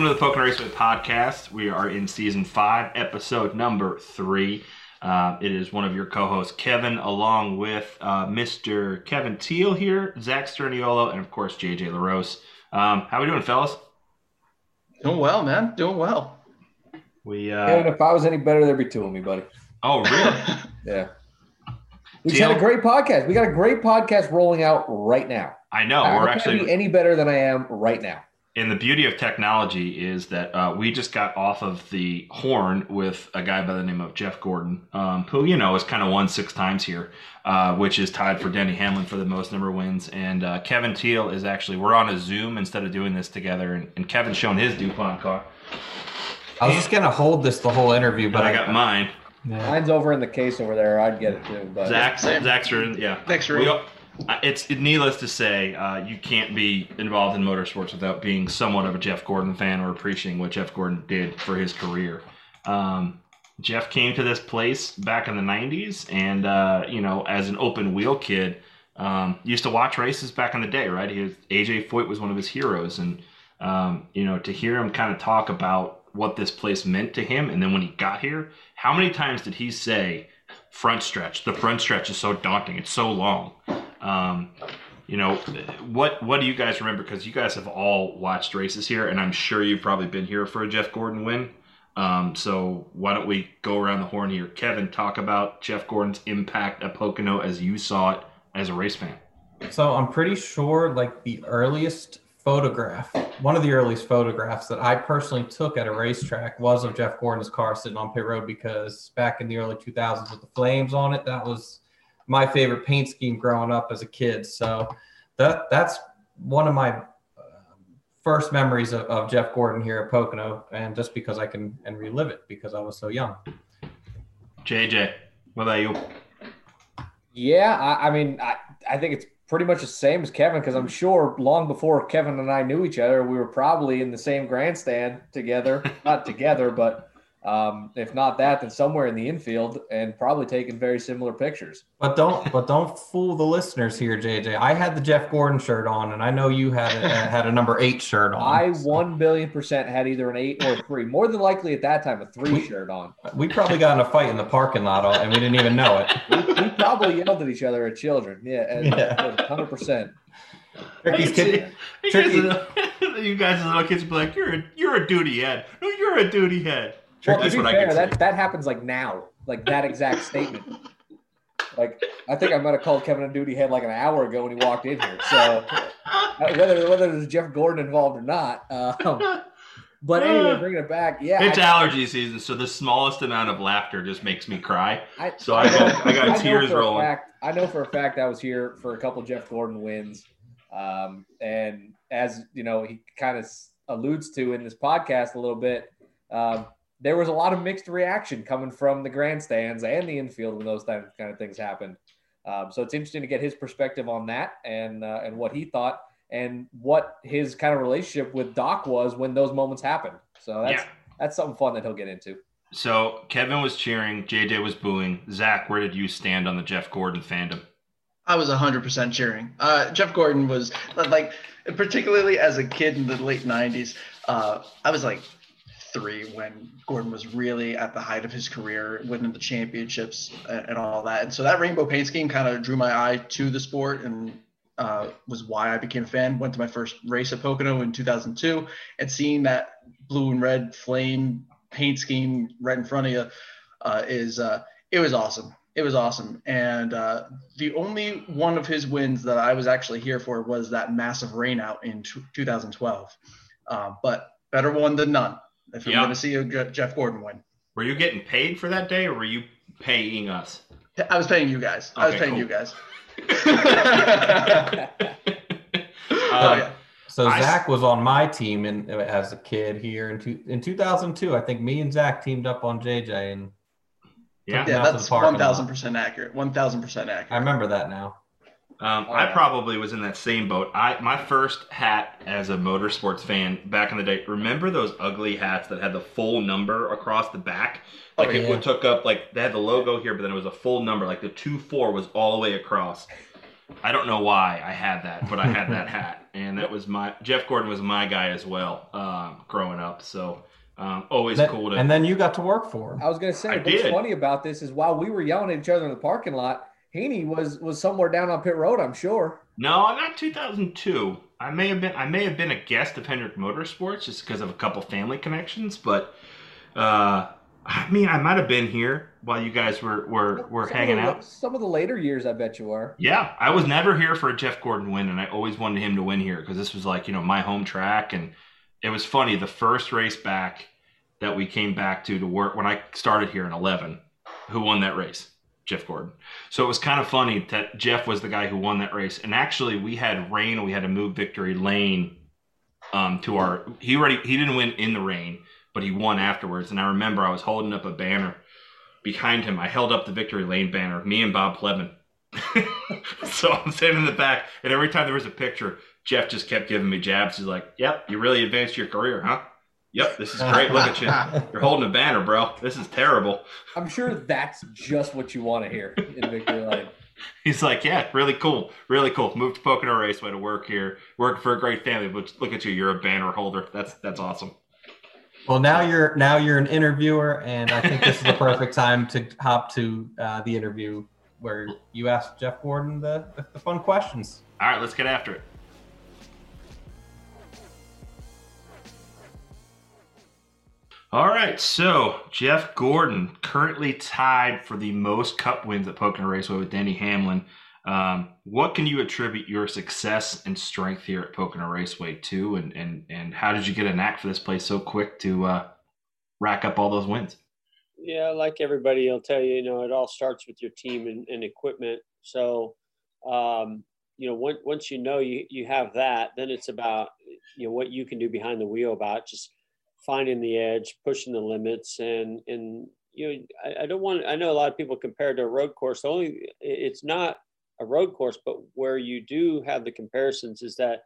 Welcome to the Pocono Raceway podcast. We are in season five, episode number three. Uh, it is one of your co-hosts, Kevin, along with uh, Mr. Kevin Teal here, Zach Sterniolo, and of course JJ LaRose. Um, how are we doing, fellas? Doing well, man. Doing well. We And uh, if I was any better, there'd be two of me, buddy. oh really? Yeah. We just had a great podcast. We got a great podcast rolling out right now. I know I we're actually be any better than I am right now. And the beauty of technology is that uh, we just got off of the horn with a guy by the name of Jeff Gordon, um, who you know has kind of won six times here, uh, which is tied for Denny Hamlin for the most number of wins. And uh, Kevin Teal is actually we're on a Zoom instead of doing this together, and, and Kevin's showing his Dupont car, I was just gonna hold this the whole interview, but but I got mine. Yeah. Mine's over in the case over there. I'd get it too. But Zach, Same. Zach's in, yeah. Thanks, We It's needless to say, uh, you can't be involved in motorsports without being somewhat of a Jeff Gordon fan or appreciating what Jeff Gordon did for his career. Um, Jeff came to this place back in the '90s, and uh, you know, as an open wheel kid, um, used to watch races back in the day. Right, was, AJ Foyt was one of his heroes, and um, you know, to hear him kind of talk about what this place meant to him, and then when he got here, how many times did he say? front stretch. The front stretch is so daunting. It's so long. Um, you know, what what do you guys remember? Because you guys have all watched races here, and I'm sure you've probably been here for a Jeff Gordon win. Um, so why don't we go around the horn here? Kevin, talk about Jeff Gordon's impact at Pocono as you saw it as a race fan. So I'm pretty sure like the earliest photograph, one of the earliest photographs that I personally took at a racetrack was of Jeff Gordon's car sitting on pit road because back in the early 2000s with the flames on it, that was my favorite paint scheme growing up as a kid. So that that's one of my uh, first memories of, of Jeff Gordon here at Pocono, and just because I can and relive it because I was so young. JJ, what about you? yeah, I, I mean, I, I think it's pretty much the same as Kevin because I'm sure long before Kevin and I knew each other, we were probably in the same grandstand together. Not together, but um, if not that, then somewhere in the infield and probably taking very similar pictures. But don't but don't fool the listeners here, JJ. I had the Jeff Gordon shirt on, and I know you had a, had a number eight shirt on. I So one billion percent had either an eight or a three. More than likely at that time, a three We- shirt on. we probably got in a fight in the parking lot, and we didn't even know it. We, we probably yelled at each other as children. Yeah, Yeah. hundred percent. Tricky's kid, You Tricky- guys, are- you guys as little kids be like, you're a, you're a duty head. No, you're a duty head. Well, to be what I fair, could that that happens like now, like that exact statement. Like I think I might have called Kevin a duty head like an hour ago when he walked in here. So uh, whether whether there's Jeff Gordon involved or not, um, but anyway, bringing it back, yeah, It's I- allergy season, so the smallest amount of laughter just makes me cry. I, So I got- I got tears rolling. Fact, I know for a fact I was here for a couple Jeff Gordon wins, um, and as you know, he kind of alludes to in this podcast a little bit. Um, there was a lot of mixed reaction coming from the grandstands and the infield when those kind of, things happened. Um, so it's interesting to get his perspective on that and uh, and what he thought and what his kind of relationship with Doc was when those moments happened. So that's Yeah. that's something fun that he'll get into. So Kevin was cheering, JJ was booing. Zach, where did you stand on the Jeff Gordon fandom? I was 100% cheering. Uh, Jeff Gordon was like, particularly as a kid in the late 90s, uh, I was like three when Gordon was really at the height of his career, winning the championships and, and all that. And so that rainbow paint scheme kind of drew my eye to the sport and uh, was why I became a fan. Went to my first race at Pocono in 2002 and seeing that blue and red flame paint scheme right in front of you uh, is uh, it was awesome. It was awesome. And uh, the only one of his wins that I was actually here for was that massive rainout in t- 2012. Uh, but better one than none. If I'm Yeah. going to see a Jeff Gordon win, Were you getting paid for that day, or were you paying us? I was paying you guys. I was paying cool. you guys. Um, oh yeah. So I- Zach was on my team in, as a kid here in two, in 2002. I think me and Zach teamed up on JJ, and yeah. Yeah, out to the that's one thousand percent accurate. One thousand percent accurate. I remember that now. Um, Oh, I yeah. probably was in that same boat. I my first hat as a motorsports fan back in the day. Remember those ugly hats that had the full number across the back? Like Oh, it yeah. took up like they had the logo here, but then it was a full number. Like the two four was all the way across. I don't know why I had that, but I had that hat. and that was my Jeff Gordon was my guy as well um, growing up. So um, always That- cool to. and then you got to work for him. I was going to say, I what's did. funny about this is while we were yelling at each other in the parking lot, Heaney was was somewhere down on pit road. I'm sure. No, not 2002. I may have been I may have been a guest of Hendrick Motorsports just because of a couple family connections, but uh, I mean I might have been here while you guys were were, were Some hanging the, out. Some of the later years, I bet you are. Yeah, I was never here for a Jeff Gordon win, and I always wanted him to win here because this was like you know my home track, and it was funny. The first race back that we came back to to work when I started here in 11, who won that race? Jeff Gordon. So it was kind of funny that Jeff was the guy who won that race, and actually we had rain, we had to move Victory Lane um, to our. He already he didn't win in the rain, but he won afterwards. And I remember I was holding up a banner behind him. I held up the Victory Lane banner. Me and Bob Plevin. so I'm sitting in the back, and every time there was a picture, Jeff just kept giving me jabs. He's like, "Yep, you really advanced your career, huh? Yep, this is great. Look at you. You're holding a banner, bro. This is terrible." I'm sure that's just what you want to hear in Victory Lane. He's like, "Yeah, really cool, really cool. Moved to Pocono Raceway to work here, working for a great family. But look at you, you're a banner holder. That's that's awesome." Well, now you're now you're an interviewer, and I think this is the perfect time to hop to uh, the interview where you ask Jeff Gordon the, the, the fun questions. All right, let's get after it. All right, so Jeff Gordon currently tied for the most Cup wins at Pocono Raceway with Denny Hamlin. Um, what can you attribute your success and strength here at Pocono Raceway to, and and and how did you get a knack for this place so quick to uh, rack up all those wins? Yeah, like everybody will tell you, you know, it all starts with your team and, and equipment. So, um, you know, once once you know you you have that, then it's about you know what you can do behind the wheel about just finding the edge, pushing the limits, and and you know, I, I don't want. I know a lot of people compare to a road course. Only it's not a road course, but where you do have the comparisons is that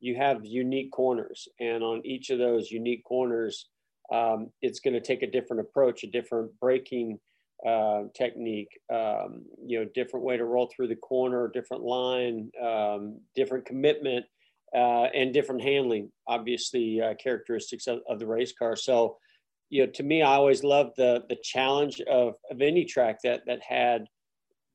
you have unique corners, and on each of those unique corners, um, it's going to take a different approach, a different braking uh, technique, um, you know, different way to roll through the corner, different line, um, different commitment, uh, and different handling. Obviously, uh, characteristics of, of the race car. So, you know, to me, I always loved the the challenge of of any track that that had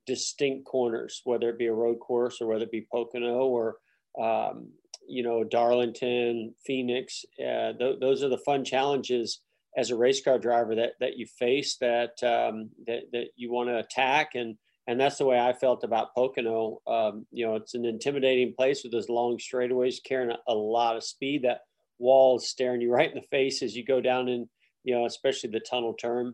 distinct corners, whether it be a road course or whether it be Pocono or um, you know Darlington, Phoenix. Uh, th- those are the fun challenges as a race car driver that that you face that um, that that you want to attack and and that's the way I felt about Pocono. Um, you know, it's an intimidating place with those long straightaways, carrying a, a lot of speed. That wall is staring you right in the face as you go down in, you know, especially the tunnel turn,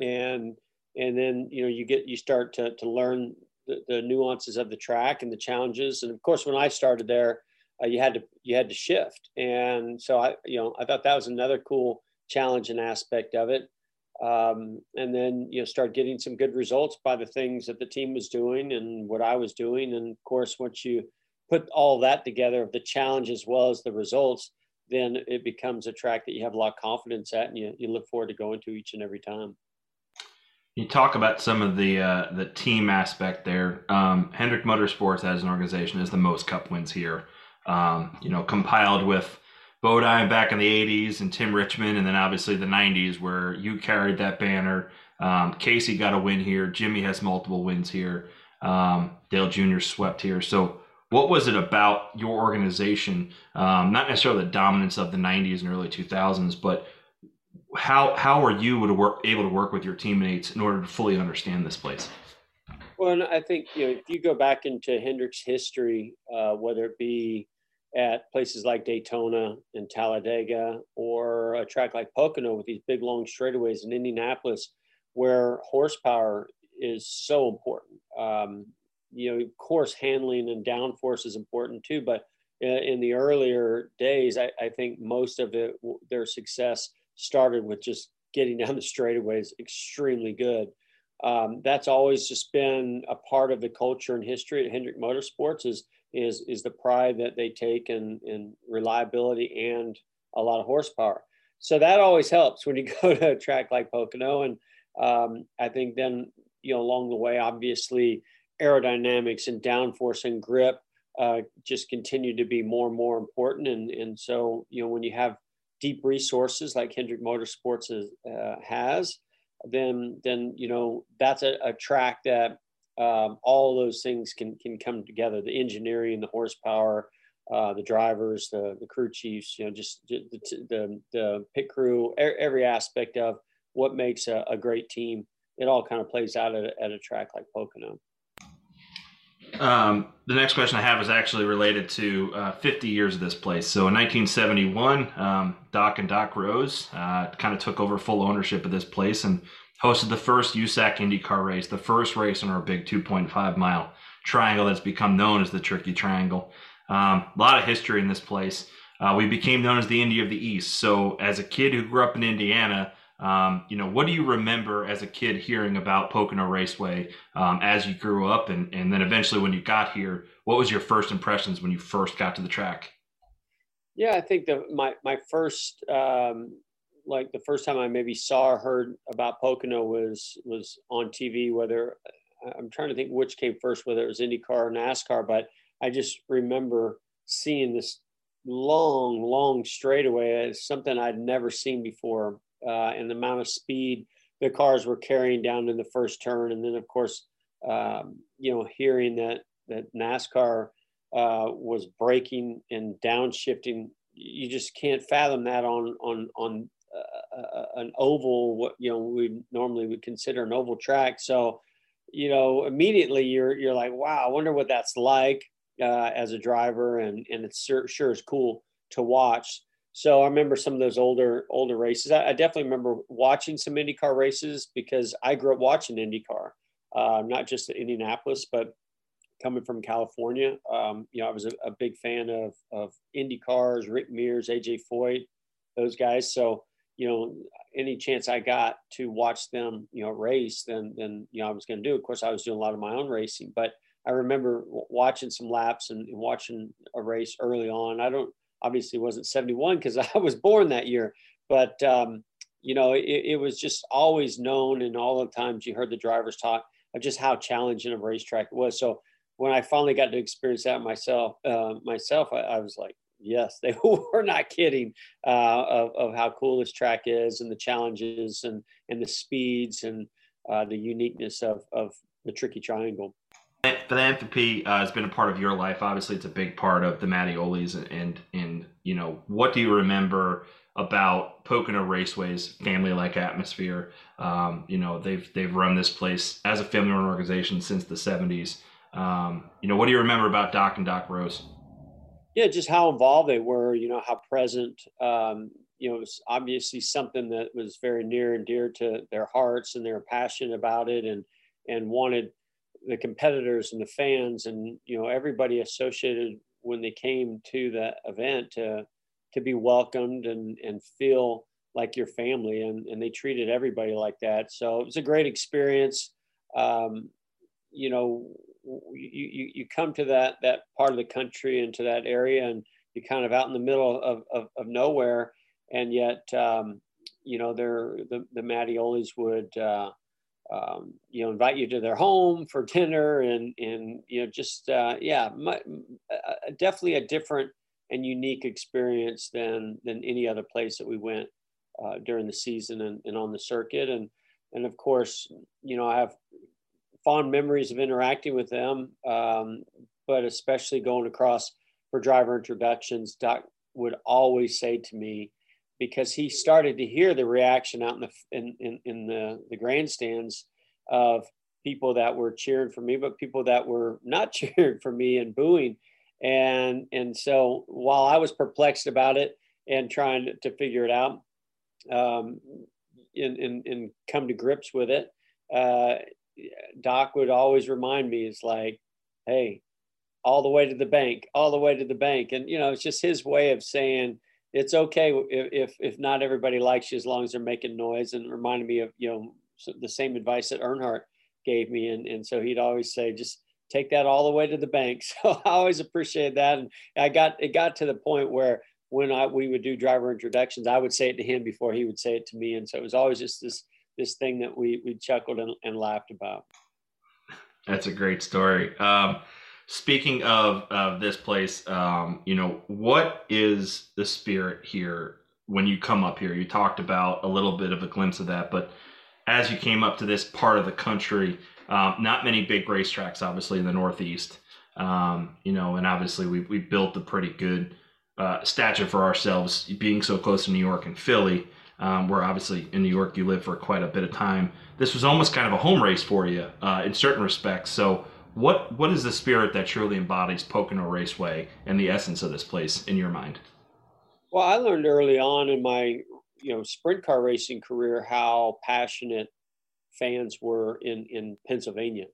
and and then you know you get you start to to learn the, the nuances of the track and the challenges. And of course, when I started there, uh, you had to you had to shift, and so I you know I thought that was another cool challenge and aspect of it. Um, and then you know start getting some good results by the things that the team was doing and what I was doing. And of course, once you put all that together of the challenge as well as the results, then it becomes a track that you have a lot of confidence at, and you, you look forward to going to each and every time. You talk about some of the uh, the team aspect there. Um, Hendrick Motorsports as an organization is the most Cup wins here. Um, you know, compiled with Bodine back in the '80s and Tim Richmond, and then obviously the '90s where you carried that banner. Um, Casey got a win here. Jimmy has multiple wins here. Um, Dale Jr. swept here. So, what was it about your organization? Um, not necessarily the dominance of the '90s and early 2000s, but how how are you work able to work with your teammates in order to fully understand this place? Well, I think you know if you go back into Hendrick's history, uh, whether it be at places like Daytona and Talladega, or a track like Pocono with these big long straightaways in Indianapolis, where horsepower is so important. Um, you know, course handling and downforce is important too. But in the earlier days, I, I think most of it, their success started with just getting down the straightaways extremely good. Um, that's always just been a part of the culture and history at Hendrick Motorsports is is is the pride that they take in in reliability and a lot of horsepower. So that always helps when you go to a track like Pocono. And um, I think then you know along the way, obviously aerodynamics and downforce and grip uh, just continue to be more and more important. And, and so, you know, when you have deep resources like Hendrick Motorsports is, uh, has, then, then, you know, that's a, a track that um, all those things can, can come together, the engineering, the horsepower, uh, the drivers, the, the crew chiefs, you know, just the, the, the pit crew, every aspect of what makes a, a great team. It all kind of plays out at a, at a track like Pocono. Um, the next question I have is actually related to uh, 50 years of this place. So in 1971, um, Doc and Doc Rose uh, kind of took over full ownership of this place and hosted the first USAC IndyCar race, the first race in our big 2.5 mile triangle that's become known as the Tricky Triangle. Um, a lot of history in this place. Uh, we became known as the Indy of the East. So as a kid who grew up in Indiana, um, you know, what do you remember as a kid hearing about Pocono Raceway um, as you grew up, and and then eventually when you got here, what was your first impressions when you first got to the track? Yeah, I think the my my first um, like the first time I maybe saw or heard about Pocono was was on TV. Whether I'm trying to think which came first, whether it was IndyCar or NASCAR, but I just remember seeing this long, long straightaway as something I'd never seen before uh, and the amount of speed the cars were carrying down in the first turn. And then, of course, um, you know, hearing that that NASCAR uh, was braking and downshifting, you just can't fathom that on on on uh, an oval. What you know we normally would consider an oval track. So, you know, immediately you're you're like, wow, I wonder what that's like uh, as a driver, and and it sure, sure is cool to watch. So I remember some of those older older races. I, I definitely remember watching some IndyCar races because I grew up watching IndyCar, uh, not just in Indianapolis, but coming from California. Um, you know, I was a, a, big fan of of Indy cars, Rick Mears, AJ Foyt, those guys. So you know, any chance I got to watch them, you know, race, then then you know I was going to do. Of course, I was doing a lot of my own racing, but I remember watching some laps and, and watching a race early on. I don't obviously wasn't 71 because I was born that year, but um, you know, it, it, was just always known, and all the times you heard the drivers talk of just how challenging a racetrack it was. So when I finally got to experience that myself, uh, myself, I, I, was like, yes, they were not kidding uh, of, of how cool this track is, and the challenges, and and the speeds, and uh, the uniqueness of of the tricky triangle philanthropy uh, has been a part of your life. Obviously, it's a big part of the Mattiolis, and, and and you know what do you remember about Pocono Raceway's family-like atmosphere? Um, you know they've they've run this place as a family-run organization since the '70s. Um, you know what do you remember about Doc and Doc Rose? Yeah, just how involved they were. You know how present. Um, you know, it was obviously something that was very near and dear to their hearts, and they were passionate about it, and and wanted the competitors and the fans and you know everybody associated when they came to the event to to be welcomed and and feel like your family and and they treated everybody like that so it was a great experience um, you know you you come to that that part of the country and to that area and you're kind of out in the middle of of, of nowhere and yet um, you know they're the the Mattiolis would uh, um, you know, invite you to their home for dinner and, and you know, just, uh, yeah, my, uh, definitely a different and unique experience than, than any other place that we went uh, during the season and, and on the circuit. And, and of course, you know, I have fond memories of interacting with them, um, but especially going across for driver introductions, Doc would always say to me, because he started to hear the reaction out in the in, in, in the, the grandstands of people that were cheering for me, but people that were not cheering for me and booing. And and so while I was perplexed about it and trying to, figure it out, um, and, and, and come to grips with it, uh, Doc would always remind me, it's like, hey, all the way to the bank, all the way to the bank. And, you know, it's just his way of saying, it's okay if if not everybody likes you as long as they're making noise. And reminded me of you know the same advice that Earnhardt gave me. And and so he'd always say just take that all the way to the bank. So I always appreciated that. And I got it got to the point where when I we would do driver introductions I would say it to him before he would say it to me. And so it was always just this this thing that we we chuckled and, and laughed about that's a great story um, speaking of of this place, um, you know, what is the spirit here when you come up here? You talked about a little bit of a glimpse of that, but as you came up to this part of the country, um, not many big racetracks, obviously in the Northeast. Um, you know, and obviously we we built a pretty good uh, stature for ourselves, being so close to New York and Philly. Um, where obviously in New York you live for quite a bit of time. This was almost kind of a home race for you uh, in certain respects. So, what what is the spirit that truly embodies Pocono Raceway and the essence of this place in your mind? Well, I learned early on in my you know sprint car racing career how passionate fans were in in Pennsylvania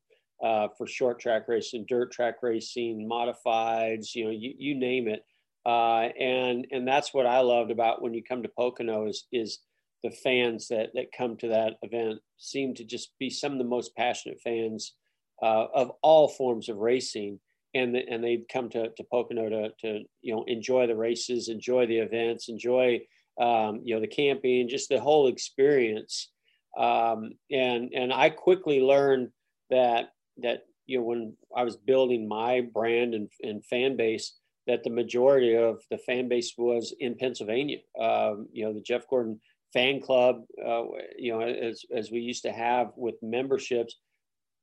uh, for short track racing, dirt track racing, modifieds, you know, you, you name it. Uh, and and that's what I loved about when you come to Pocono is is the fans that that come to that event seem to just be some of the most passionate fans uh, of all forms of racing, and the, and they come to, to Pocono to to you know enjoy the races, enjoy the events, enjoy um, you know the camping, just the whole experience. Um, and and I quickly learned that that you know when I was building my brand and, and fan base that the majority of the fan base was in Pennsylvania. Um, you know, the Jeff Gordon fan club, uh, you know, as, as we used to have with memberships,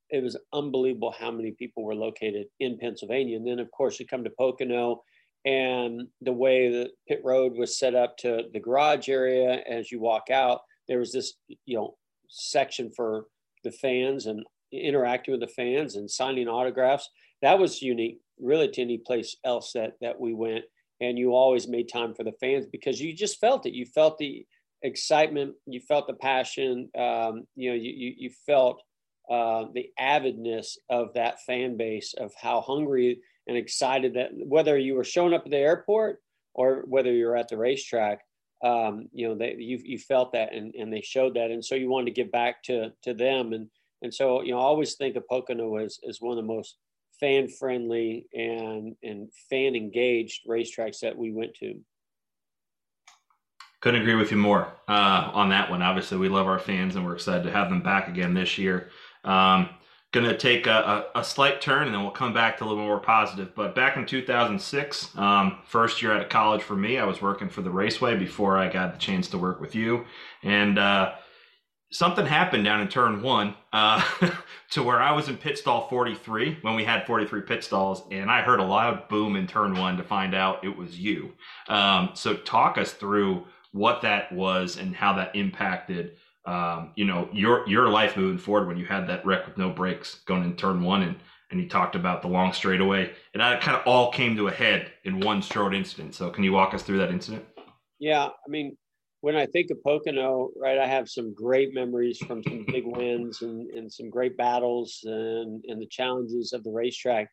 it was unbelievable how many people were located in Pennsylvania. And then, of course, you come to Pocono and the way the pit road was set up to the garage area as you walk out, there was this, you know, section for the fans and interacting with the fans and signing autographs. That was unique, really, to any place else that that we went. And you always made time for the fans because you just felt it. You felt the excitement, you felt the passion. Um, you know, you you, you felt uh, the avidness of that fan base of how hungry and excited that whether you were showing up at the airport or whether you're at the racetrack, um, you know, they, you, you felt that and, and they showed that. And so you wanted to give back to, to them. And, and so, you know, I always think of Pocono as, as one of the most fan friendly and, and fan engaged racetracks that we went to. Couldn't agree with you more uh, on that one. Obviously, we love our fans and we're excited to have them back again this year. Um, going to take a, a, a, slight turn and then we'll come back to a little more positive. But back in 2006, um, first year at college for me, I was working for the Raceway before I got the chance to work with you. And uh, something happened down in turn one uh, to where I was in pit stall 43 when we had 43 pit stalls, and I heard a loud boom in turn one to find out it was you. Um, so, talk us through what that was and how that impacted. Um, you know your your life moving forward when you had that wreck with no brakes going in turn one and and you talked about the long straightaway and that kind of all came to a head in one short incident so can you walk us through that incident yeah i mean when I think of Pocono, right, I have some great memories from some big wins and, and some great battles and, and the challenges of the racetrack.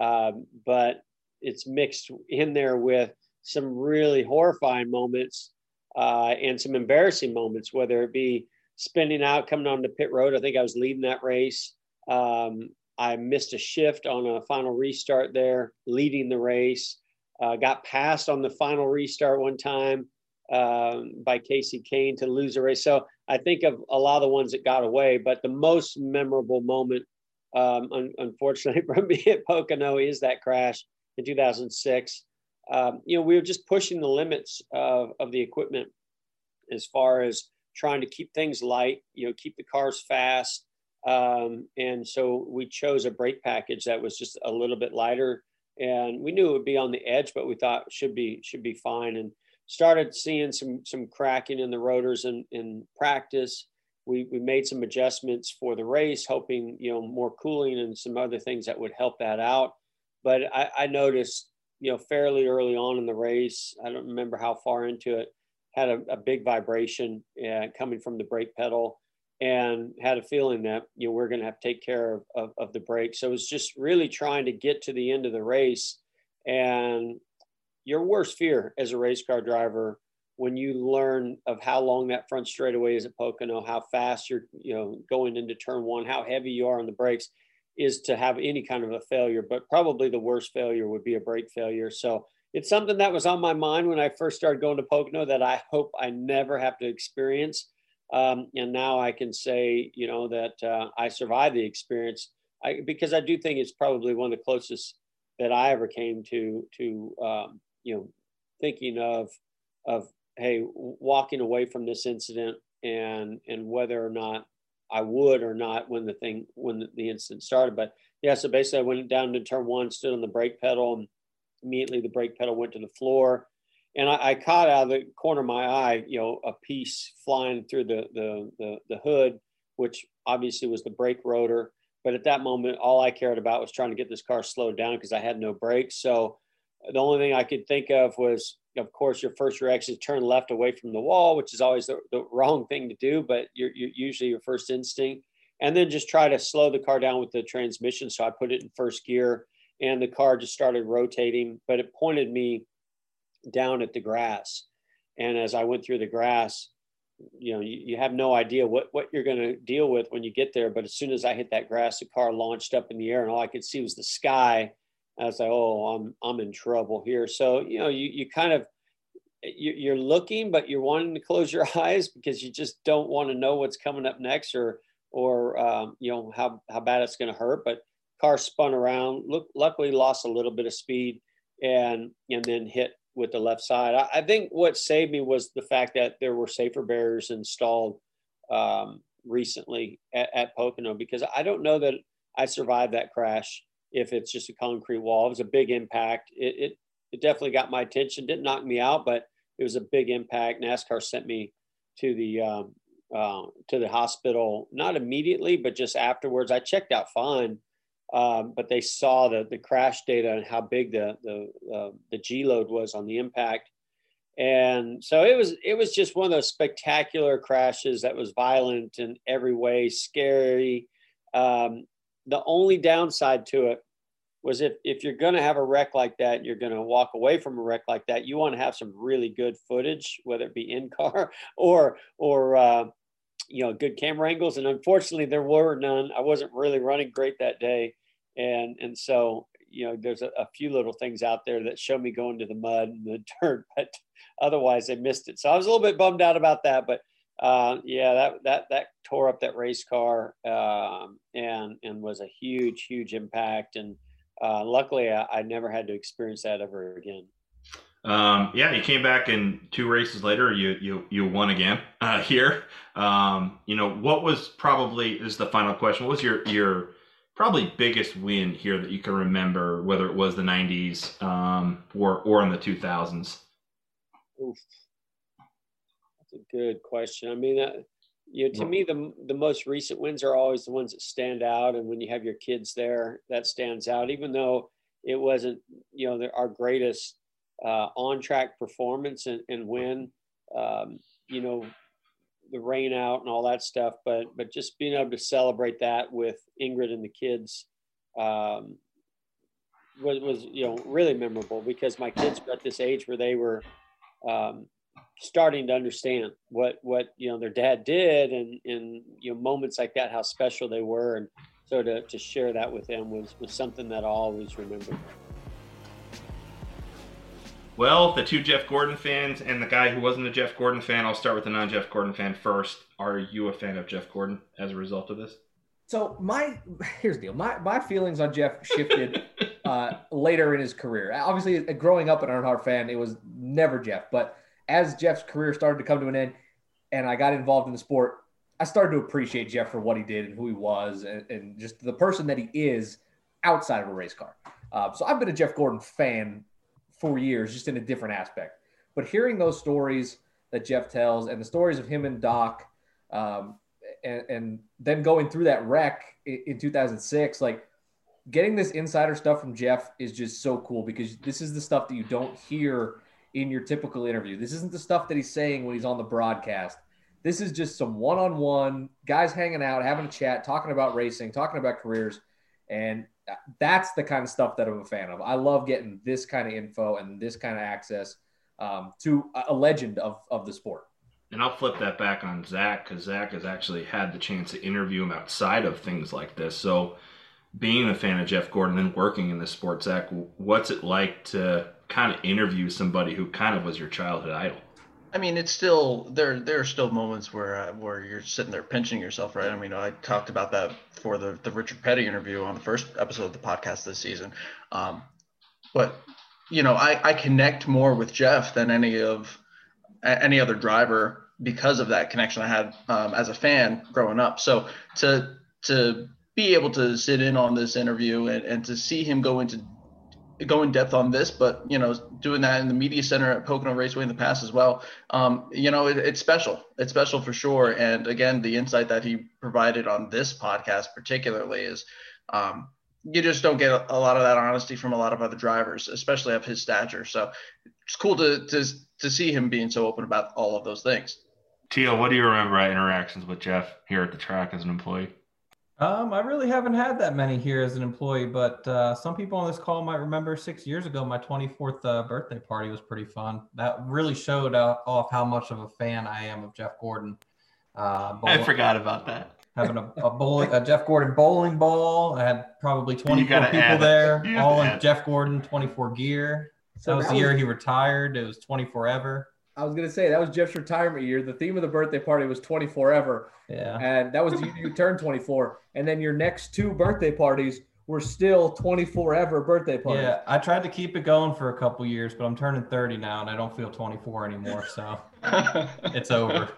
Um, but it's mixed in there with some really horrifying moments uh, and some embarrassing moments, whether it be spinning out, coming on the pit road. I think I was leading that race. Um, I missed a shift on a final restart there, leading the race. Uh, got passed on the final restart one time um, by Casey Kahne to lose a race. So I think of a lot of the ones that got away, but the most memorable moment, um, un- unfortunately for me at Pocono, is that crash in 2006. Um, you know, we were just pushing the limits of, of the equipment as far as trying to keep things light, you know, keep the cars fast. Um, and so we chose a brake package that was just a little bit lighter and we knew it would be on the edge, but we thought should be, should be fine. And started seeing some some cracking in the rotors in, in practice. We, we made some adjustments for the race, hoping you know more cooling and some other things that would help that out. But I, I noticed you know fairly early on in the race, I don't remember how far into it, had a, a big vibration uh, coming from the brake pedal, and had a feeling that you know we're going to have to take care of, of, of the brake. So it was just really trying to get to the end of the race and your worst fear as a race car driver when you learn of how long that front straightaway is at Pocono, how fast you're, you know, going into turn one, how heavy you are on the brakes, is to have any kind of a failure. But probably the worst failure would be a brake failure. So it's something that was on my mind when I first started going to Pocono that I hope I never have to experience. Um, and now I can say, you know, that uh, I survived the experience I because I do think it's probably one of the closest that I ever came to to um, you know thinking of of hey walking away from this incident and and whether or not I would or not when the thing when the incident started. But yeah, so basically I went down to turn one, stood on the brake pedal, and immediately the brake pedal went to the floor. And I, I caught out of the corner of my eye, you know, a piece flying through the, the the the hood, which obviously was the brake rotor. But at that moment, all I cared about was trying to get this car slowed down because I had no brakes. So the only thing I could think of was, of course, your first reaction is turn left away from the wall, which is always the, the wrong thing to do, but you're, you're usually your first instinct. And then just try to slow the car down with the transmission. So I put it in first gear and the car just started rotating, but it pointed me down at the grass. And as I went through the grass, you know, you, you have no idea what, what you're going to deal with when you get there. But as soon as I hit that grass, the car launched up in the air and all I could see was the sky I was like, oh, I'm I'm in trouble here. So you know, you you kind of you're looking, but you're wanting to close your eyes because you just don't want to know what's coming up next, or or um, you know how how bad it's going to hurt. But car spun around. Look, luckily lost a little bit of speed, and and then hit with the left side. I, I think what saved me was the fact that there were safer barriers installed um, recently at, at Pocono because I don't know that I survived that crash if it's just a concrete wall. It was a big impact. It, it, it definitely got my attention. Didn't knock me out, but it was a big impact. NASCAR sent me to the um, uh, to the hospital, not immediately, but just afterwards. I checked out fine, um, but they saw the the crash data and how big the the uh, the G load was on the impact, and so it was it was just one of those spectacular crashes that was violent in every way, scary. Um, the only downside to it was if if you're going to have a wreck like that, you're going to walk away from a wreck like that. You want to have some really good footage, whether it be in car or or uh, you know good camera angles. And unfortunately, there were none. I wasn't really running great that day, and and so you know there's a, a few little things out there that show me going to the mud and the dirt, but otherwise they missed it. So I was a little bit bummed out about that, but uh, yeah, that that that tore up that race car um, and and was a huge huge impact. And uh, luckily, I, I, never had to experience that ever again. Um, yeah, you came back in two races later. You you you won again uh, here. Um, you know what was probably this is the final question. What was your your probably biggest win here that you can remember, whether it was the '90s um, or or in the 2000s? Oof. A good question. I mean, uh, you know, to me, the the most recent wins are always the ones that stand out, and when you have your kids there, that stands out. Even though it wasn't, you know, our greatest uh, on track performance and, and win, um, you know, the rain out and all that stuff, but but just being able to celebrate that with Ingrid and the kids um, was was you know really memorable because my kids were at this age where they were um, starting to understand what what you know their dad did and and you know moments like that how special they were and so to, to share that with them was was something that I always remember. Well, the two Jeff Gordon fans and the guy who wasn't a Jeff Gordon fan, I'll start with the non Jeff Gordon fan first. Are you a fan of Jeff Gordon as a result of this? So my here's the deal. My my feelings on Jeff shifted uh, later in his career. Obviously, growing up an Earnhardt fan, it was never Jeff, but as Jeff's career started to come to an end and I got involved in the sport, I started to appreciate Jeff for what he did and who he was and, and just the person that he is outside of a race car. Uh, so I've been a Jeff Gordon fan for years, just in a different aspect. But hearing those stories that Jeff tells and the stories of him and Doc, um, and, and, then going through that wreck in, in 2006, like getting this insider stuff from Jeff is just so cool because this is the stuff that you don't hear in your typical interview. This isn't the stuff that he's saying when he's on the broadcast. This is just some one on one guys hanging out, having a chat, talking about racing, talking about careers. And that's the kind of stuff that I'm a fan of. I love getting this kind of info and this kind of access um, to a legend of, of the sport. And I'll flip that back on Zach because Zach has actually had the chance to interview him outside of things like this. So, being a fan of Jeff Gordon and working in the sport, Zach, what's it like to kind of interview somebody who kind of was your childhood idol? I mean, it's still there. There are still moments where uh, where you're sitting there pinching yourself, right? I mean, I talked about that for the the Richard Petty interview on the first episode of the podcast this season. Um, but you know, I, I connect more with Jeff than any of any other driver because of that connection I had um, as a fan growing up. So to to be able to sit in on this interview and, and to see him go into go in depth on this, but you know, doing that in the media center at Pocono Raceway in the past as well. Um, you know, it, it's special. It's special for sure. And again, the insight that he provided on this podcast, particularly, is um, you just don't get a, a, lot of that honesty from a lot of other drivers, especially of his stature. So it's cool to to to see him being so open about all of those things. Teal, what do you remember interactions with Jeff here at the track as an employee? Um, I really haven't had that many here as an employee, but uh, some people on this call might remember six years ago, my 24th uh, birthday party was pretty fun. That really showed uh, off how much of a fan I am of Jeff Gordon. Uh, I forgot about that. Having a, a bowling, a Jeff Gordon bowling ball. I had probably 24 people there, all in Jeff Gordon 24 gear. So that was the year he retired. It was 24 ever. I was gonna say that was Jeff's retirement year. The theme of the birthday party was 24 ever. Yeah. And that was you, you turned 24. And then your next two birthday parties were still 24 ever birthday parties. Yeah, I tried to keep it going for a couple years, but I'm turning 30 now and I don't feel 24 anymore, so it's over.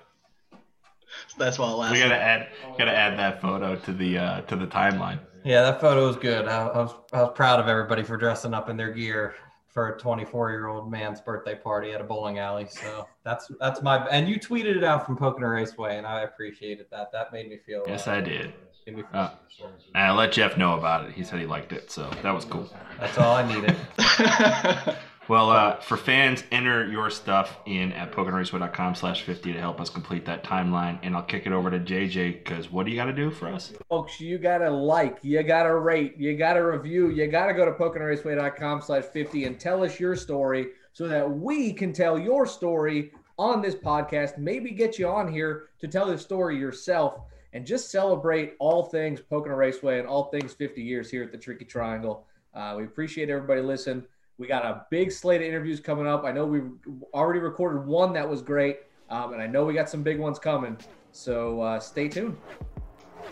That's why last. We gotta add, gotta add that photo to the uh, to the timeline. Yeah, that photo was good. I, I was I was proud of everybody for dressing up in their gear for a 24 year old man's birthday party at a bowling alley. So that's that's my and you tweeted it out from Pocono Raceway, and I appreciated that. That made me feel. Yes, uh, I did. Uh, and I let Jeff know about it. He said he liked it, so that was cool. That's all I needed. Well, uh, for fans, enter your stuff in at PoconoRaceway.com slash 50 to help us complete that timeline. And I'll kick it over to JJ because what do you got to do for us? Folks, you got to like, you got to rate, you got to review, you got to go to PoconoRaceway.com slash 50 and tell us your story so that we can tell your story on this podcast, maybe get you on here to tell the story yourself and just celebrate all things Pocono Raceway and all things 50 years here at the Tricky Triangle. Uh, we appreciate everybody listening. We got a big slate of interviews coming up. I know we already recorded one that was great, um, and I know we got some big ones coming. So uh, stay tuned.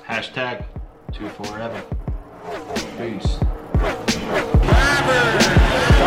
Hashtag two forever. Peace. Robert!